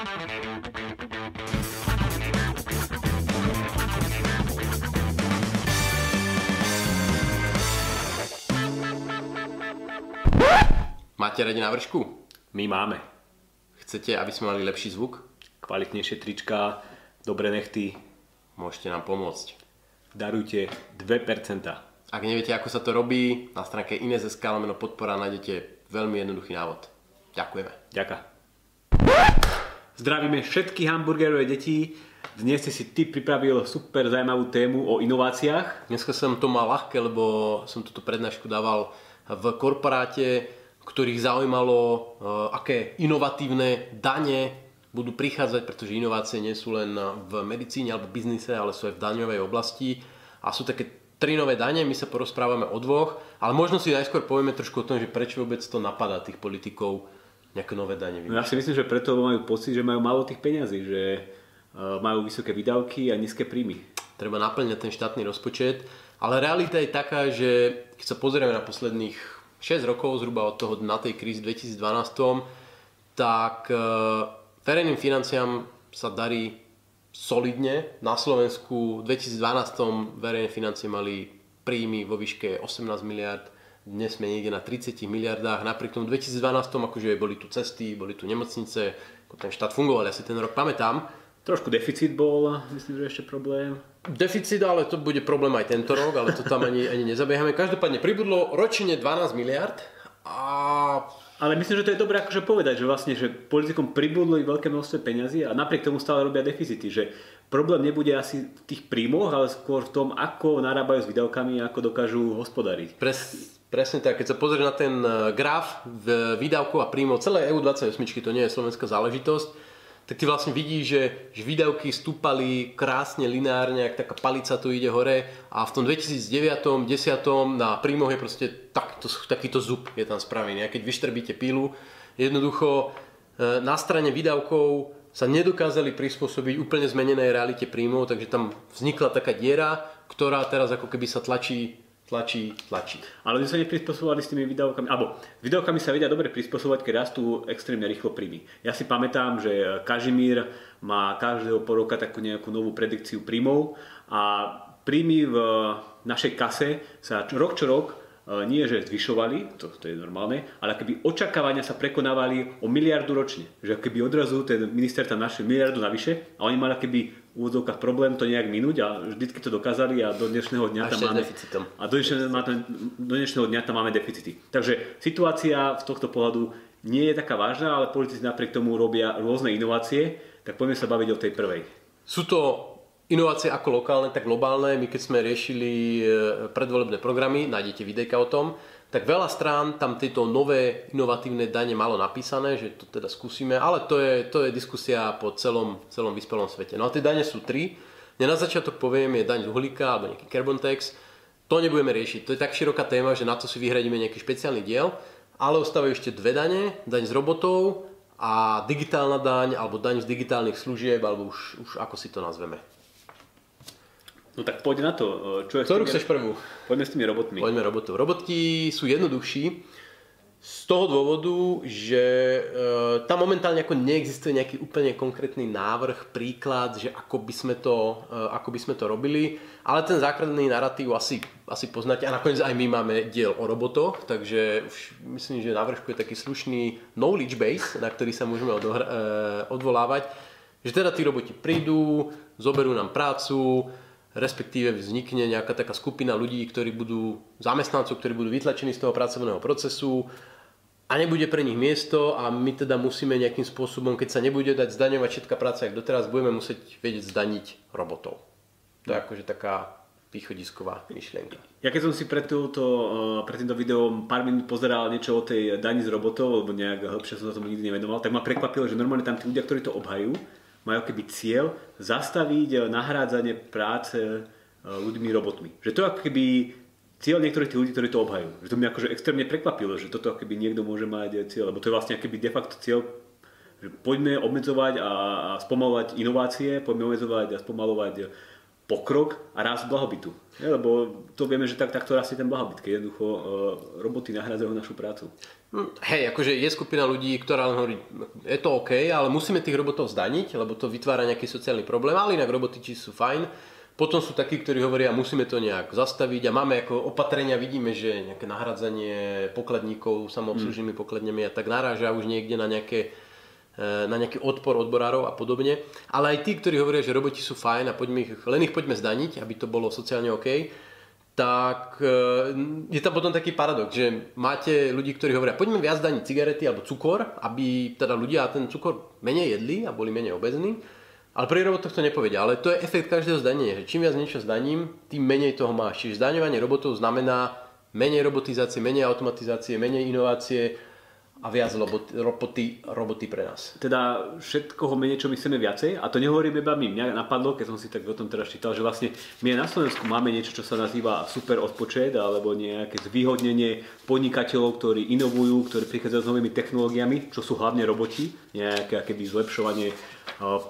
Máte radi návršku? My máme. Chcete, aby sme mali lepší zvuk? Kvalitnejšie trička, dobré nechty. Môžete nám pomôcť. Darujte 2%. Ak neviete, ako sa to robí, na stránke Ines.sk podpora nájdete veľmi jednoduchý návod. Ďakujeme. Ďaká. Zdravíme všetky hamburgerové deti. Dnes si ty pripravil super zaujímavú tému o inováciách. Dneska som to mal ľahké, lebo som túto prednášku dával v korporáte, ktorých zaujímalo, eh, aké inovatívne dane budú prichádzať, pretože inovácie nie sú len v medicíne alebo biznise, ale sú aj v daňovej oblasti. A sú také tri nové dane, my sa porozprávame o dvoch, ale možno si najskôr povieme trošku o tom, že prečo vôbec to napadá tých politikov nejaké nové dane. No ja si myslím, že preto majú pocit, že majú málo tých peňazí, že eh, majú vysoké výdavky a nízke príjmy. Treba naplňať ten štátny rozpočet, ale realita je taká, že keď sa pozrieme na posledných 6 rokov zhruba od toho na tej krízy 2012, tak e, verejným financiám sa darí solidne. Na Slovensku v 2012 verejné financie mali príjmy vo výške 18 miliard, dnes sme niekde na 30 miliardách. Napriek tomu 2012, akože boli tu cesty, boli tu nemocnice, ako ten štát fungoval, ja si ten rok pamätám. Trošku deficit bol, myslím, že ešte problém. Deficit, ale to bude problém aj tento rok, ale to tam ani, ani nezabiehame. Každopádne pribudlo ročne 12 miliard a ale myslím, že to je dobré akože povedať, že vlastne, že politikom pribudlo ich veľké množstvo peňazí a napriek tomu stále robia deficity, že problém nebude asi v tých príjmoch, ale skôr v tom, ako narábajú s výdavkami a ako dokážu hospodariť. Pres, presne tak, keď sa pozrieš na ten eh, graf v výdavkov a príjmov celej EU28, to nie je slovenská záležitosť, tak ty vlastne vidíš, že, že výdavky stúpali krásne lineárne, ak taká palica tu ide hore a v tom 2009 10 na príjmoch je proste takto, takýto zub je tam spravený. A keď vyštrbíte pílu, jednoducho e, na strane výdavkov sa nedokázali prispôsobiť úplne zmenenej realite príjmov, takže tam vznikla taká diera, ktorá teraz ako keby sa tlačí tlačí, tlačí. Ale oni sa neprispôsobovali s tými výdavkami, alebo výdavkami sa vedia dobre prispôsobovať, keď rastú extrémne rýchlo príjmy. Ja si pamätám, že Kažimír má každého po roka takú nejakú novú predikciu príjmov a príjmy v našej kase sa rok čo rok nie že zvyšovali, to, to je normálne, ale keby očakávania sa prekonávali o miliardu ročne. Že keby odrazu ten minister tam našiel miliardu navyše a oni mali keby v úvodzovkách problém to nejak minúť a vždycky to dokázali a do dnešného dňa tam máme, deficitom. a do dnešného, do dnešného dňa tam máme deficity. Takže situácia z tohto pohľadu nie je taká vážna, ale politici napriek tomu robia rôzne inovácie, tak poďme sa baviť o tej prvej. Sú to inovácie ako lokálne, tak globálne. My keď sme riešili e, predvolebné programy, nájdete videjka o tom, tak veľa strán tam tieto nové inovatívne dane malo napísané, že to teda skúsime, ale to je, to je diskusia po celom, celom vyspelom svete. No a tie dane sú tri. Ja na začiatok poviem je daň z uhlíka alebo nejaký carbon tax. To nebudeme riešiť. To je tak široká téma, že na to si vyhradíme nejaký špeciálny diel. Ale ostávajú ešte dve dane. Daň z robotov a digitálna daň alebo daň z digitálnych služieb, alebo už, už ako si to nazveme. No tak poď na to. Čo je Ktorú chceš prvú? Poďme s tými robotmi. Poďme robotov. Robotky sú jednoduchší z toho dôvodu, že e, tam momentálne ako neexistuje nejaký úplne konkrétny návrh, príklad, že ako by sme to, e, ako by sme to robili, ale ten základný narratív asi, asi poznáte a nakoniec aj my máme diel o robotoch, takže už myslím, že na vršku je taký slušný knowledge base, na ktorý sa môžeme odohra- e, odvolávať, že teda tí roboti prídu, zoberú nám prácu, respektíve vznikne nejaká taká skupina ľudí, ktorí budú zamestnancov, ktorí budú vytlačení z toho pracovného procesu a nebude pre nich miesto a my teda musíme nejakým spôsobom, keď sa nebude dať zdaňovať všetká práca, ako doteraz, budeme musieť vedieť zdaniť robotov. To je akože taká východisková myšlienka. Ja keď som si pred, túto, eh, pred týmto videom pár minút pozeral niečo o tej dani z robotov, alebo nejak hĺbšie som sa tomu nikdy nevenoval, tak ma prekvapilo, že normálne tam tí ľudia, ktorí to obhajú, majú keby cieľ zastaviť eh, nahrádzanie práce eh, ľuďmi robotmi. Že to ako keby cieľ niektorých tých ľudí, ktorí to obhajú. Že to mi akože extrémne prekvapilo, že toto keby niekto môže mať eh, cieľ, lebo to je vlastne keby de facto cieľ, že poďme obmedzovať a, spomalovať inovácie, poďme obmedzovať a spomalovať pokrok a rast blahobytu. Ja, lebo to vieme, že tak, takto rastie ten blahobyt, keď jednoducho uh, roboty nahradzajú našu prácu. Hm, hej, akože je skupina ľudí, ktorá hovorí, je to OK, ale musíme tých robotov zdaniť, lebo to vytvára nejaký sociálny problém, ale inak robotiči sú fajn. Potom sú takí, ktorí hovoria, musíme to nejak zastaviť a máme ako opatrenia, vidíme, že nejaké nahradzanie pokladníkov samoobslužnými pokladňami a tak naráža už niekde na nejaké E, na nejaký odpor odborárov a podobne. Ale aj tí, ktorí hovoria, že roboti sú fajn a poďme ich, len ich poďme zdaniť, aby to bolo sociálne OK, tak e, je tam potom taký paradox, že máte ľudí, ktorí hovoria, poďme viac zdaniť cigarety alebo cukor, aby teda ľudia ten cukor menej jedli a boli menej obezní. Ale pri robotoch to nepovedia, ale to je efekt každého zdania, že čím viac niečo zdaním, tým menej toho máš. Čiže zdaňovanie robotov znamená menej robotizácie, menej automatizácie, menej inovácie, a viac roboty, roboty pre nás. Teda všetkoho menej, čo my chceme viacej a to nehovorím iba my. Mňa napadlo, keď som si tak o tom teraz čítal, že vlastne my na Slovensku máme niečo, čo sa nazýva super odpočet alebo nejaké zvýhodnenie podnikateľov, ktorí inovujú, ktorí prichádzajú s novými technológiami, čo sú hlavne roboti, nejaké akéby zlepšovanie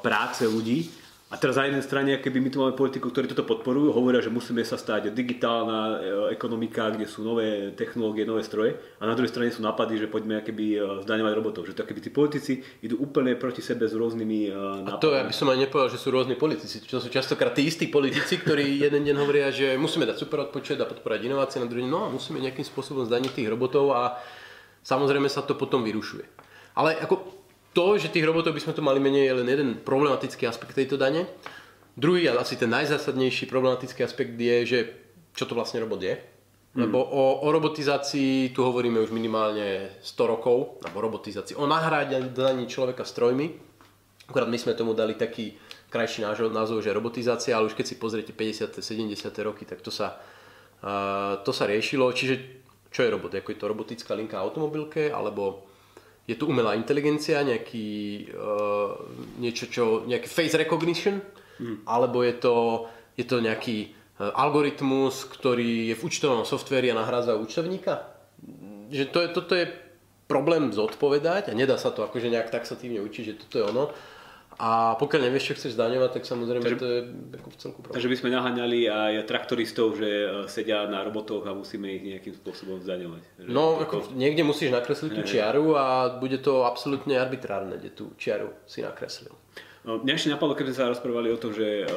práce ľudí a teraz na jednej strane, keby my tu máme politiku, ktorí toto podporujú, hovoria, že musíme sa stať digitálna e, ekonomika, kde sú nové technológie, nové stroje. A na druhej strane sú nápady, že poďme keby e, zdaňovať robotov. Že to keby tí politici idú úplne proti sebe s rôznymi nápadmi. A to ja by som aj nepovedal, že sú rôzni politici. Čo sú častokrát tí istí politici, ktorí jeden deň hovoria, že musíme dať super odpočet a podporať inovácie, na druhý deň, no musíme nejakým spôsobom zdaniť tých robotov a samozrejme sa to potom vyrušuje. Ale ako to, že tých robotov by sme tu mali menej, je len jeden problematický aspekt tejto dane. Druhý a asi ten najzásadnejší problematický aspekt je, že čo to vlastne robot je. Hmm. Lebo o, o robotizácii tu hovoríme už minimálne 100 rokov, alebo robotizácii, o nahrádaní človeka strojmi. Akurát my sme tomu dali taký krajší názov, že robotizácia, ale už keď si pozriete 50. 70. roky, tak to sa, uh, to sa riešilo. Čiže čo je robot? Ako je to robotická linka automobilke, alebo je tu umelá inteligencia, nejaký, uh, niečo, čo, nejaký face recognition, mm. alebo je to, je to nejaký uh, algoritmus, ktorý je v účtovnom softveri a nahrádza účtovníka. Že to je, toto je problém zodpovedať a nedá sa to akože nejak taxatívne učiť, že toto je ono. A pokiaľ nevieš, čo chceš zdaňovať, tak samozrejme takže, to je ako v celku problém. Takže by sme naháňali aj traktoristov, že e, sedia na robotoch a musíme ich nejakým spôsobom zdaňovať. Že no, ako niekde musíš nakresliť tú čiaru a bude to absolútne arbitrárne, kde tú čiaru si nakreslil. No, mňa ešte napadlo, keď sme sa rozprávali o tom, že e,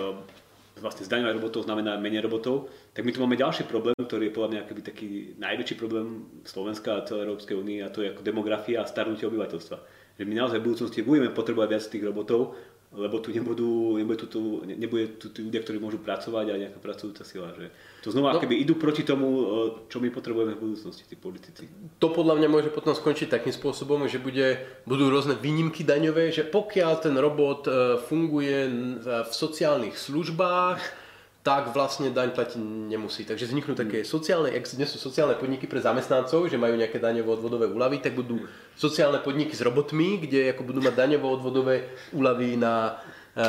vlastne zdaňovať robotov znamená menej robotov, tak my tu máme ďalší problém, ktorý je podľa mňa taký najväčší problém Slovenska a celej Európskej únie a to je ako demografia a starnutie obyvateľstva že my naozaj v budúcnosti budeme potrebovať viac tých robotov, lebo tu nebudú, nebude tu, tu, nebude tu tí ľudia, ktorí môžu pracovať a nejaká pracujúca sila. Že to znova no, keby idú proti tomu, čo my potrebujeme v budúcnosti, tí politici. To podľa mňa môže potom skončiť takým spôsobom, že bude, budú rôzne výnimky daňové, že pokiaľ ten robot e, funguje v sociálnych službách, tak vlastne daň platiť nemusí. Takže vzniknú také sociálne, dnes sú sociálne podniky pre zamestnancov, že majú nejaké daňové odvodové úlavy, tak budú sociálne podniky s robotmi, kde ako budú mať daňové odvodové úlavy na, e,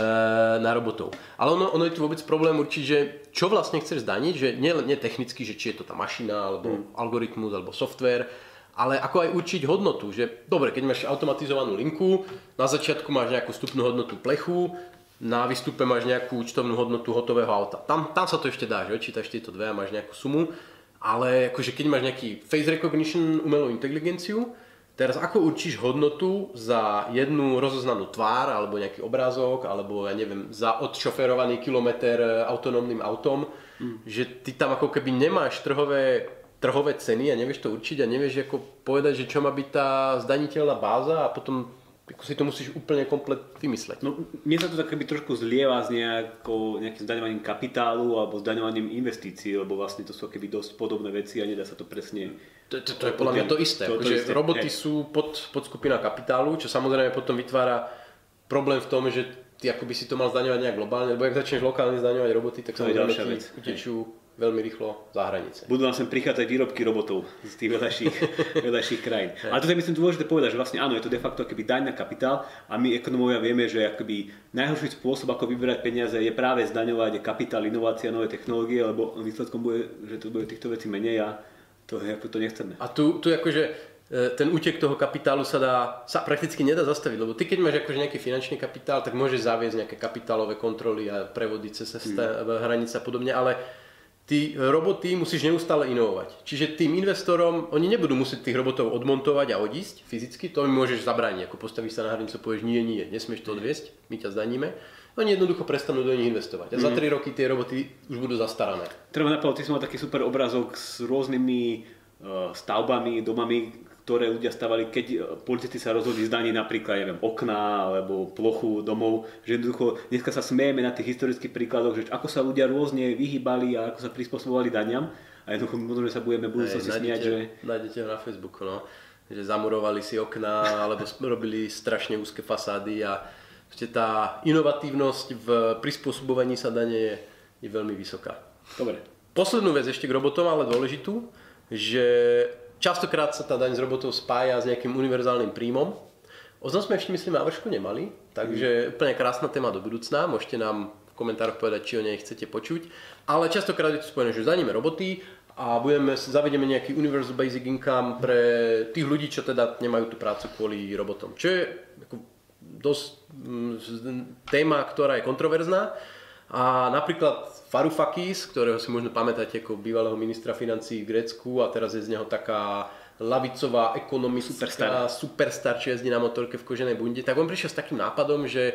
na robotov. Ale ono, ono je tu vôbec problém určiť, že čo vlastne chceš zdaniť, že nie, nie technicky, že či je to tá mašina, alebo mm. algoritmus, alebo software, ale ako aj určiť hodnotu, že dobre, keď máš automatizovanú linku, na začiatku máš nejakú vstupnú hodnotu plechu, na výstupe máš nejakú účtovnú hodnotu hotového auta. Tam, tam sa to ešte dá, že čítaš tieto dve a máš nejakú sumu, ale akože keď máš nejaký face recognition, umelú inteligenciu, teraz ako určíš hodnotu za jednu rozoznanú tvár, alebo nejaký obrázok, alebo ja neviem, za odšoferovaný kilometr autonómnym autom, mm. že ty tam ako keby nemáš trhové trhové ceny a nevieš to určiť a nevieš ako povedať, že čo má byť tá zdaniteľná báza a potom ako si to musíš úplne komplet vymysleť. No, mne sa to tak keby trošku zlieva s nejako, nejakým zdaňovaním kapitálu alebo zdaňovaním investícií, lebo vlastne to sú keby dosť podobné veci a nedá sa to presne... To, to, to je podľa mňa to isté. To, to isté. Roboty hej. sú pod, pod skupina kapitálu, čo samozrejme potom vytvára problém v tom, že ty akoby si to mal zdaňovať nejak globálne, lebo ak začneš lokálne zdaňovať roboty, tak samozrejme ti utečú veľmi rýchlo za hranice. Budú nám sem prichádzať výrobky robotov z tých vedľajších, vedľajších krajín. Ale to je myslím dôležité povedať, že vlastne áno, je to de facto akoby daň na kapitál a my ekonomovia vieme, že akoby najhorší spôsob, ako vyberať peniaze je práve zdaňovať kapitál, inovácia, nové technológie, lebo výsledkom bude, že to bude týchto vecí menej a to, to nechceme. A tu, tu akože ten útek toho kapitálu sa, dá, sa prakticky nedá zastaviť, lebo ty keď máš akože nejaký finančný kapitál, tak môžeš zaviesť nejaké kapitálové kontroly a prevody cez mm. hranice a podobne, ale ty roboty musíš neustále inovovať. Čiže tým investorom, oni nebudú musieť tých robotov odmontovať a odísť fyzicky, to mi môžeš zabrániť, ako postavíš sa na hranicu, povieš nie, nie, nesmieš to odviesť, my ťa zdaníme. Oni jednoducho prestanú do nich investovať. A za 3 mhm. roky tie roboty už budú zastarané. Treba napadlo, ty si mal taký super obrazok s rôznymi stavbami, domami, ktoré ľudia stavali, keď e, politici sa rozhodli zdaniť napríklad, neviem, okná alebo plochu domov, že jednoducho dneska sa smejeme na tých historických príkladoch, že ako sa ľudia rôzne vyhýbali a ako sa prispôsobovali daniam a jednoducho možno, že sa budeme budúcnosti smiať, že... Nájdete na Facebooku, no. Že zamurovali si okná alebo robili strašne úzke fasády a tá inovatívnosť v prispôsobovaní sa dane je, je veľmi vysoká. Dobre. Poslednú vec ešte k robotom, ale dôležitú, že Častokrát sa tá daň z robotov spája s nejakým univerzálnym príjmom. O tom sme ešte myslím na vršku nemali, takže mm. úplne krásna téma do budúcna. Môžete nám v komentároch povedať, či o nej chcete počuť. Ale častokrát je to spojené, že zdaníme roboty a budeme, zavedieme nejaký universal basic income pre tých ľudí, čo teda nemajú tú prácu kvôli robotom. Čo je ako dosť mm, téma, ktorá je kontroverzná. A napríklad Varoufakis, ktorého si možno pamätáte ako bývalého ministra financí v Grécku a teraz je z neho taká lavicová ekonomistka, superstar, superstar čo jazdí na motorke v koženej bunde, tak on prišiel s takým nápadom, že e,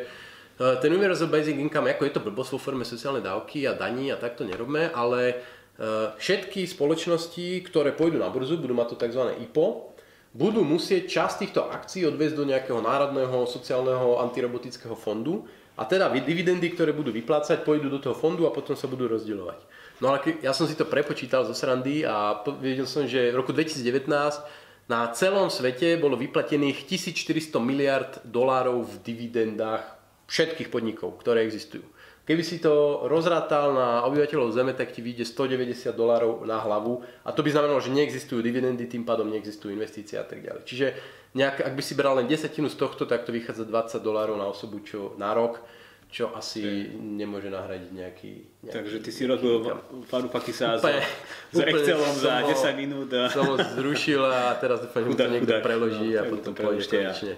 ten Universal Basic Income, ako je to blbosť vo forme sociálnej dávky a daní a takto nerobme, ale e, všetky spoločnosti, ktoré pôjdu na burzu, budú mať to tzv. IPO, budú musieť časť týchto akcií odviezť do nejakého národného sociálneho antirobotického fondu a teda dividendy, ktoré budú vyplácať, pôjdu do toho fondu a potom sa budú rozdielovať. No ale ja som si to prepočítal zo srandy a videl som, že v roku 2019 na celom svete bolo vyplatených 1400 miliard dolárov v dividendách všetkých podnikov, ktoré existujú. Keby si to rozrátal na obyvateľov Zeme, tak ti vyjde 190 dolárov na hlavu a to by znamenalo, že neexistujú dividendy, tým pádom neexistujú investície a tak ďalej. Čiže nejak, ak by si bral len desatinu z tohto, tak to vychádza 20 dolárov na osobu čo, na rok, čo asi okay. nemôže nahradiť nejaký, nejaký Takže ty si robil Faru Pakisa s, Excelom za 10 minút. A... Som ho zrušil a teraz dúfam, že to niekto preloží no, a potom pôjde konečne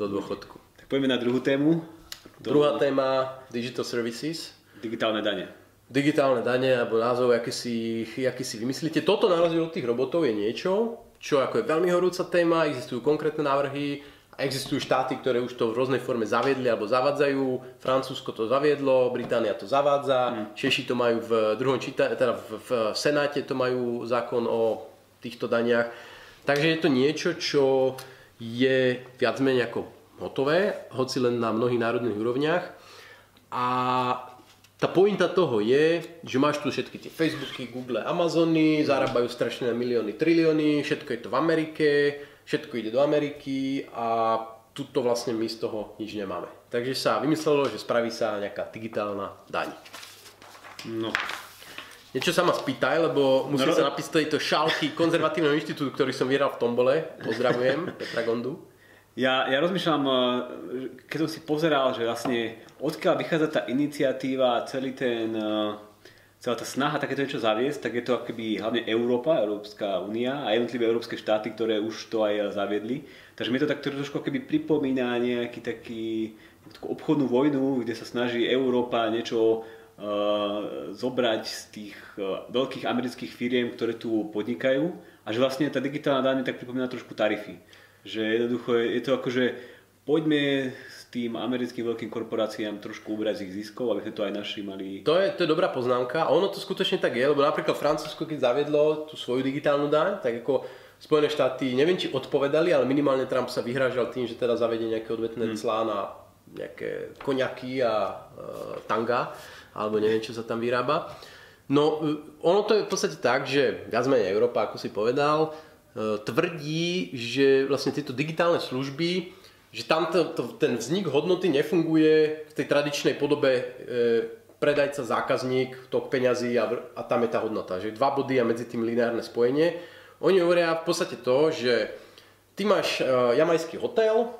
do dôchodku. Tak poďme na druhú tému. Do... Druhá téma Digital Services. Digitálne dane. Digitálne dane, alebo názov, aký si, aký si vymyslíte. Toto na rozdiel od tých robotov je niečo, čo ako je veľmi horúca téma, existujú konkrétne návrhy, existujú štáty, ktoré už to v rôznej forme zaviedli alebo zavádzajú. Francúzsko to zaviedlo, Británia to zavádza, mm. Češi to majú v druhom číta, teda v, v Senáte to majú zákon o týchto daniach. Takže je to niečo, čo je viac menej ako hotové, hoci len na mnohých národných úrovniach. A tá pointa toho je, že máš tu všetky tie Facebooky, Google, Amazony, zarábajú strašné milióny, trilióny, všetko je to v Amerike, všetko ide do Ameriky a tuto vlastne my z toho nič nemáme. Takže sa vymyslelo, že spraví sa nejaká digitálna daň. No. Niečo sa ma spýtaj, lebo musím no, sa napísať tejto šálky konzervatívneho inštitútu, ktorý som vyhral v tombole. Pozdravujem Petra Gondu. Ja, ja rozmýšľam, eh, keď som si pozeral, že vlastne odkiaľ vychádza tá iniciatíva, celý ten, eh, celá tá snaha takéto niečo zaviesť, tak je to akoby hlavne Európa, Európska únia a jednotlivé európske štáty, ktoré už to aj zaviedli. Takže mi to tak trošku keby pripomína nejaký taký takú obchodnú vojnu, kde sa snaží Európa niečo uh, zobrať z tých uh, veľkých amerických firiem, ktoré tu podnikajú a že vlastne tá digitálna daň tak pripomína trošku tarify. Že jednoducho je, je to ako, že poďme s tým americkým veľkým korporáciám trošku ubrať z ich ziskov, aby sme to aj naši mali. To je, to je dobrá poznámka a ono to skutočne tak je, lebo napríklad Francúzsko, keď zaviedlo tú svoju digitálnu daň, tak ako Spojené štáty, neviem či odpovedali, ale minimálne Trump sa vyhrážal tým, že teda zavedie nejaké odvetné hmm. clá na nejaké koňaky a e, tanga, alebo neviem, čo sa tam vyrába. No, e, ono to je v podstate tak, že viac menej Európa, ako si povedal, tvrdí, že vlastne tieto digitálne služby, že tam to, to, ten vznik hodnoty nefunguje v tej tradičnej podobe e, predajca, zákazník, tok peňazí a, a tam je tá hodnota. Že dva body a medzi tým lineárne spojenie. Oni hovoria v podstate to, že ty máš e, jamajský hotel,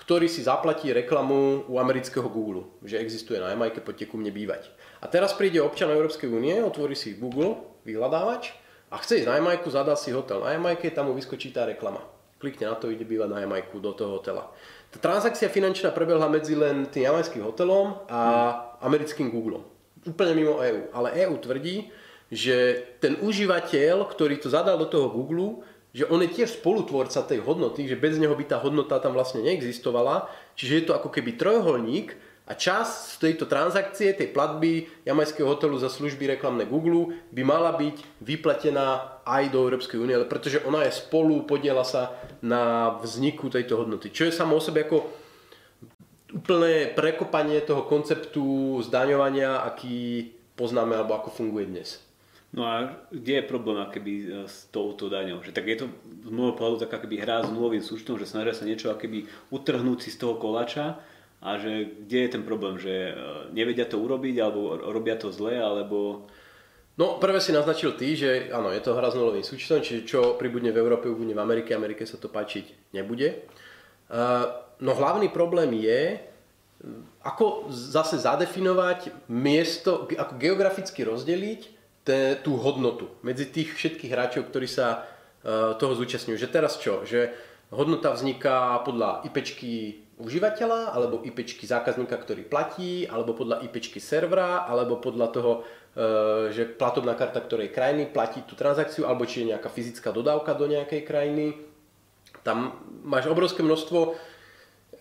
ktorý si zaplatí reklamu u amerického Google, že existuje na Jamajke, poďte ku mne bývať. A teraz príde občan Európskej únie, otvorí si Google, vyhľadávač a chce ísť na Jamajku, zadá si hotel na Jamajke, tam mu vyskočí tá reklama. klikne na to, ide bývať na Jamajku do toho hotela. Tá transakcia finančná prebehla medzi len tým jamajským hotelom a hmm. americkým Googlem. Úplne mimo EÚ. Ale EÚ tvrdí, že ten užívateľ, ktorý to zadal do toho Google, že on je tiež spolutvorca tej hodnoty, že bez neho by tá hodnota tam vlastne neexistovala. Čiže je to ako keby trojuholník, a čas z tejto transakcie, tej platby jamajského hotelu za služby reklamné Google by mala byť vyplatená aj do Európskej únie, pretože ona je spolu, podiela sa na vzniku tejto hodnoty. Čo je samo o sebe ako úplné prekopanie toho konceptu zdaňovania, aký poznáme alebo ako funguje dnes. No a kde je problém akoby s touto daňou? Že tak je to z môjho pohľadu taká keby hra s nulovým súčtom, že snažia sa niečo akoby utrhnúť si z toho kolača a že kde je ten problém, že e, nevedia to urobiť alebo robia to zle, alebo... No prvé si naznačil ty, že áno, je to hra s nulovým súčtom, čiže čo pribudne v Európe, ubudne v Amerike, Amerike sa to páčiť nebude. No hlavný problém je, ako zase zadefinovať miesto, ako geograficky rozdeliť te, tú hodnotu medzi tých všetkých hráčov, ktorí sa e, toho zúčastňujú. Že teraz čo? Že hodnota vzniká podľa IPčky užívateľa, alebo IPčky zákazníka, ktorý platí, alebo podľa IPčky servera, alebo podľa toho, e, že platobná karta ktorej krajiny platí tú transakciu, alebo či je nejaká fyzická dodávka do nejakej krajiny. Tam máš obrovské množstvo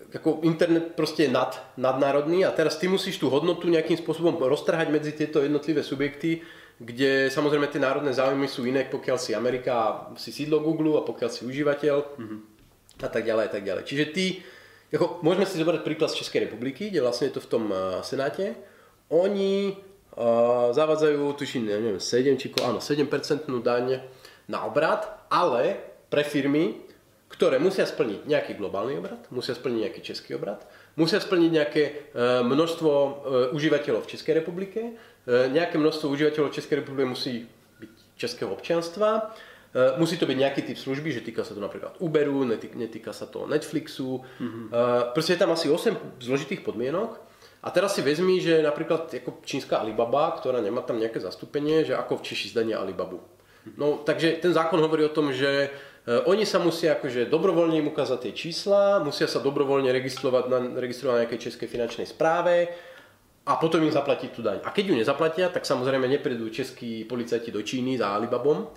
ako internet proste je nad, nadnárodný a teraz ty musíš tú hodnotu nejakým spôsobom roztrhať medzi tieto jednotlivé subjekty, kde samozrejme tie národné záujmy sú iné, pokiaľ si Amerika, si sídlo Google a pokiaľ si užívateľ mm-hmm. a tak ďalej a tak ďalej. Čiže ty ako, môžeme si zobrať príklad z Českej republiky, kde vlastne je to v tom uh, Senáte. Oni uh, zavádzajú, tuším, neviem, 7 či áno, 7% daň na obrad, ale pre firmy, ktoré musia splniť nejaký globálny obrad, musia splniť nejaký český obrad, musia splniť nejaké uh, množstvo uh, užívateľov v Českej republike, uh, nejaké množstvo užívateľov v Českej republike musí byť českého občianstva, musí to byť nejaký typ služby, že týka sa to napríklad Uberu, netýka, sa to Netflixu. Mm-hmm. Proste je tam asi 8 zložitých podmienok. A teraz si vezmi, že napríklad ako čínska Alibaba, ktorá nemá tam nejaké zastúpenie, že ako v Češi zdania Alibabu. No, takže ten zákon hovorí o tom, že uh, oni sa musia akože dobrovoľne im ukázať tie čísla, musia sa dobrovoľne registrovať na, registrovať na nejakej českej finančnej správe a potom im zaplatiť tú daň. A keď ju nezaplatia, tak samozrejme neprídu českí policajti do Číny za Alibabom,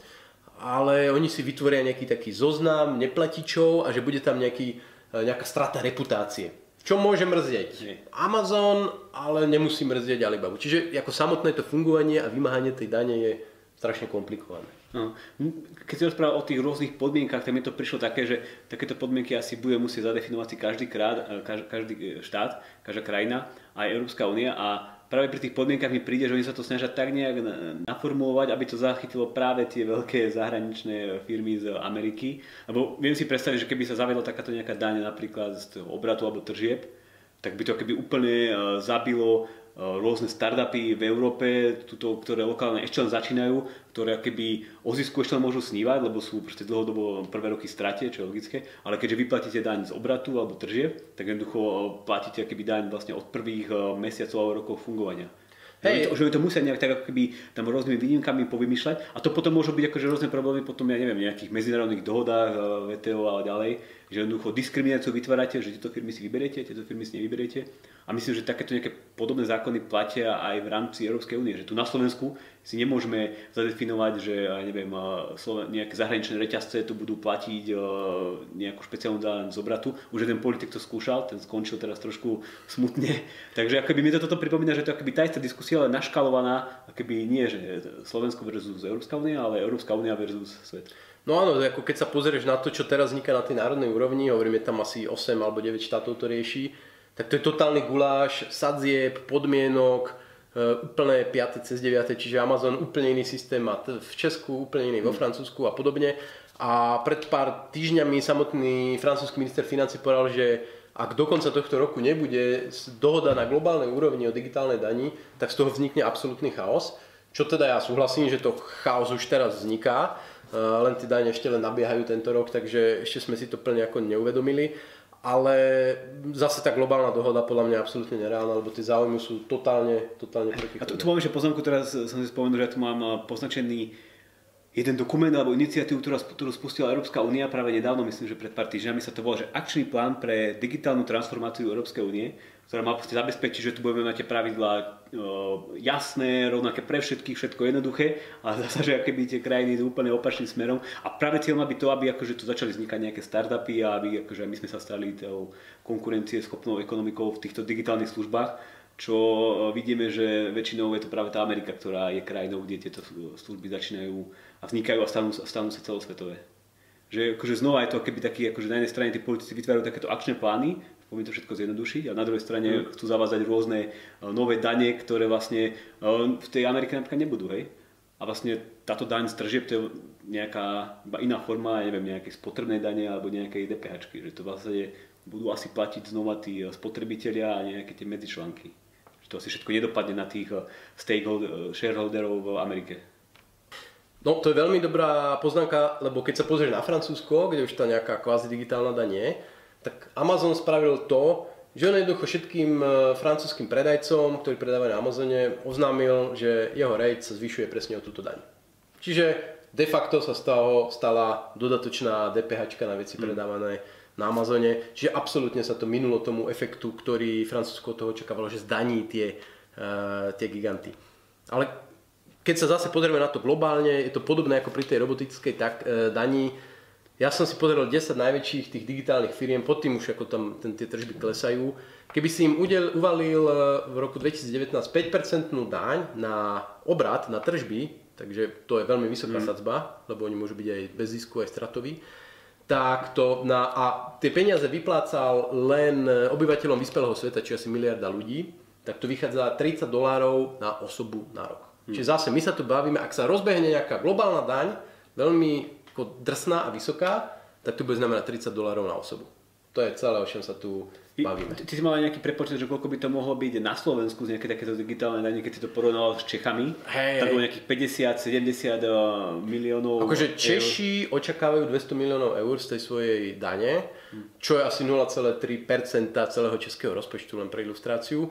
ale oni si vytvoria nejaký taký zoznam neplatičov a že bude tam nejaký, e, nejaká strata reputácie. Čo môže mrzieť? Amazon, ale nemusí mrzieť Alibabu. Čiže ako samotné to fungovanie a vymáhanie tej dane je strašne komplikované. No. Keď si rozprával o tých rôznych podmienkach, tak mi to prišlo také, že takéto podmienky asi bude musieť zadefinovať si každý, krát, e, každý e, štát, každá krajina, aj Európska únia a práve pri tých podmienkach mi príde, že oni sa to snažia tak nejak naformulovať, aby to zachytilo práve tie veľké zahraničné firmy z Ameriky. Lebo viem si predstaviť, že keby sa zavedla takáto nejaká daň napríklad z obratu alebo tržieb, tak by to keby úplne e, zabilo Eh, rôzne startupy v Európe, tuto, ktoré lokálne ešte len začínajú, ktoré keby o zisku ešte len môžu snívať, lebo sú proste dlhodobo prvé roky strate, čo je logické, ale keďže vyplatíte daň z obratu alebo tržie, tak jednoducho eh, platíte keby daň vlastne od prvých eh, mesiacov alebo rokov fungovania. Hej. Že, to, to musia nejak tak ako keby tam rôznymi výnimkami povymýšľať a to potom môžu byť akože rôzne problémy potom, ja neviem, nejakých medzinárodných dohodách, VTO a ďalej, že jednoducho diskrimináciu vytvárate, že tieto firmy si vyberiete, tieto firmy si nevyberiete a myslím, že takéto nejaké podobné zákony platia aj v rámci Európskej únie. Že tu na Slovensku si nemôžeme zadefinovať, že neviem, nejaké zahraničné reťazce tu budú platiť nejakú špeciálnu daň z obratu. Už jeden politik to skúšal, ten skončil teraz trošku smutne. Takže akoby mi to toto pripomína, že to akoby tá istá diskusia, ale naškalovaná, akoby nie, že Slovensko versus Európska únia, ale Európska únia versus svet. No áno, ako keď sa pozrieš na to, čo teraz vzniká na tej národnej úrovni, hovorím, je tam asi 8 alebo 9 štátov to rieši, tak to je totálny guláš, sadzieb, podmienok, e, úplné 5. cez 9. Čiže Amazon úplne iný systém má v Česku, úplne iný vo mm. Francúzsku a podobne. A pred pár týždňami samotný francúzsky minister financí povedal, že ak do konca tohto roku nebude dohoda na globálnej úrovni o digitálnej dani, tak z toho vznikne absolútny chaos. Čo teda ja súhlasím, že to chaos už teraz vzniká, e, len tie dane ešte len nabiehajú tento rok, takže ešte sme si to plne ako neuvedomili ale zase tá globálna dohoda podľa mňa je absolútne nereálna, lebo tie záujmy sú totálne, totálne protichodné. A tu, tu mám ešte poznámku, teraz som si spomenul, že ja tu mám eh, poznačený jeden dokument alebo iniciatívu, ktorú, ktorú spustila Európska únia práve nedávno, myslím, že pred pár týždňami sa to volá, že akčný plán pre digitálnu transformáciu Európskej únie, ktorá má zabezpečiť, že tu budeme mať tie pravidlá e, jasné, rovnaké pre všetkých, všetko jednoduché, ale zase, že aké by tie krajiny idú úplne opačným smerom. A práve cieľ má byť to, aby akože tu začali vznikať nejaké startupy a aby akože my sme sa stali tou schopnou ekonomikou v týchto digitálnych službách čo e, vidíme, že väčšinou je to práve tá Amerika, ktorá je krajinou, kde tieto služby začínajú a vznikajú a stanú, stanú sa celosvetové. Že akože znova je to keby taký, akože na jednej strane tí politici vytvárajú takéto akčné plány, poviem to všetko zjednodušiť, a na druhej strane mm. chcú zavázať rôzne uh, nové dane, ktoré vlastne uh, v tej Amerike napríklad nebudú, hej. A vlastne táto daň z tržieb to je nejaká iba iná forma, neviem, nejakej spotrebnej dane alebo nejakej DPH, že to vlastne budú asi platiť znova tí uh, spotrebitelia a nejaké tie medzičlánky. Že to asi všetko nedopadne na tých stakeholder, shareholderov v Amerike. No to je veľmi dobrá poznámka, lebo keď sa pozrieš na Francúzsko, kde už tá nejaká kvázi digitálna daň je, tak Amazon spravil to, že on jednoducho všetkým e, francúzským predajcom, ktorí predávajú na Amazone, oznámil, že jeho rate sa zvyšuje presne o túto daň. Čiže de facto sa stalo, stala dodatočná DPH na veci hmm. predávané na Amazone. Čiže absolútne sa to minulo tomu efektu, ktorý Francúzsko toho očakávalo, že zdaní tie, uh, tie giganty. Ale keď sa zase pozrieme na to globálne, je to podobné ako pri tej robotickej tak, e, daní. Ja som si pozrel 10 najväčších tých digitálnych firiem, pod tým už ako tam ten, tie tržby klesajú. Keby si im udel, uvalil e, v roku 2019 5% daň na obrat, na tržby, takže to je veľmi vysoká mm. sadzba, lebo oni môžu byť aj bez zisku, aj stratoví, tak to na, a tie peniaze vyplácal len obyvateľom vyspelého sveta, či asi miliarda ľudí, tak to vychádza 30 dolárov na osobu na rok. Hmm. Čiže zase my sa tu bavíme, ak sa rozbehne nejaká globálna daň, veľmi ako drsná a vysoká, tak to bude znamenať 30 dolárov na osobu. To je celé, o čom sa tu bavíme. Ty, ty si mal aj nejaký prepočet, že koľko by to mohlo byť na Slovensku z nejaké takéto digitálne dane, keď si to porovnal s Čechami. Hej, tak bolo nejakých 50-70 eh, miliónov Akože Češi eur. očakávajú 200 miliónov eur z tej svojej dane, čo je asi 0,3% celého českého rozpočtu, len pre ilustráciu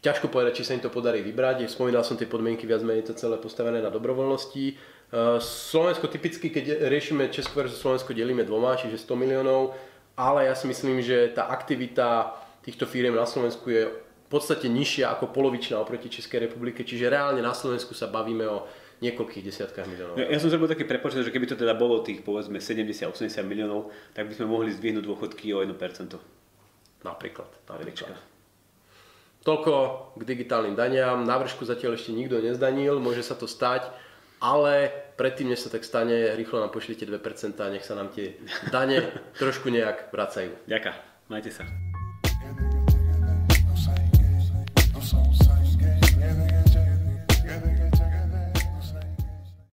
ťažko povedať, či sa im to podarí vybrať. Spomínal som tie podmienky, viac menej to celé postavené na dobrovoľnosti. E, Slovensko typicky, keď riešime Česko versus Slovensko, delíme dvoma, čiže 100 miliónov, ale ja si myslím, že tá aktivita týchto firiem na Slovensku je v podstate nižšia ako polovičná oproti Českej republike, čiže reálne na Slovensku sa bavíme o niekoľkých desiatkách miliónov. Ja, ja som zrobil taký prepočet, že keby to teda bolo tých povedzme 70-80 miliónov, tak by sme mohli zdvihnúť dôchodky o 1%. Napríklad. napríklad. Toľko k digitálnym daniam. Na vršku zatiaľ ešte nikto nezdanil, môže sa to stať, ale predtým, než sa tak stane, rýchlo nám pošlite 2%, a nech sa nám tie dane trošku nejak vracajú. Ďaká, majte sa.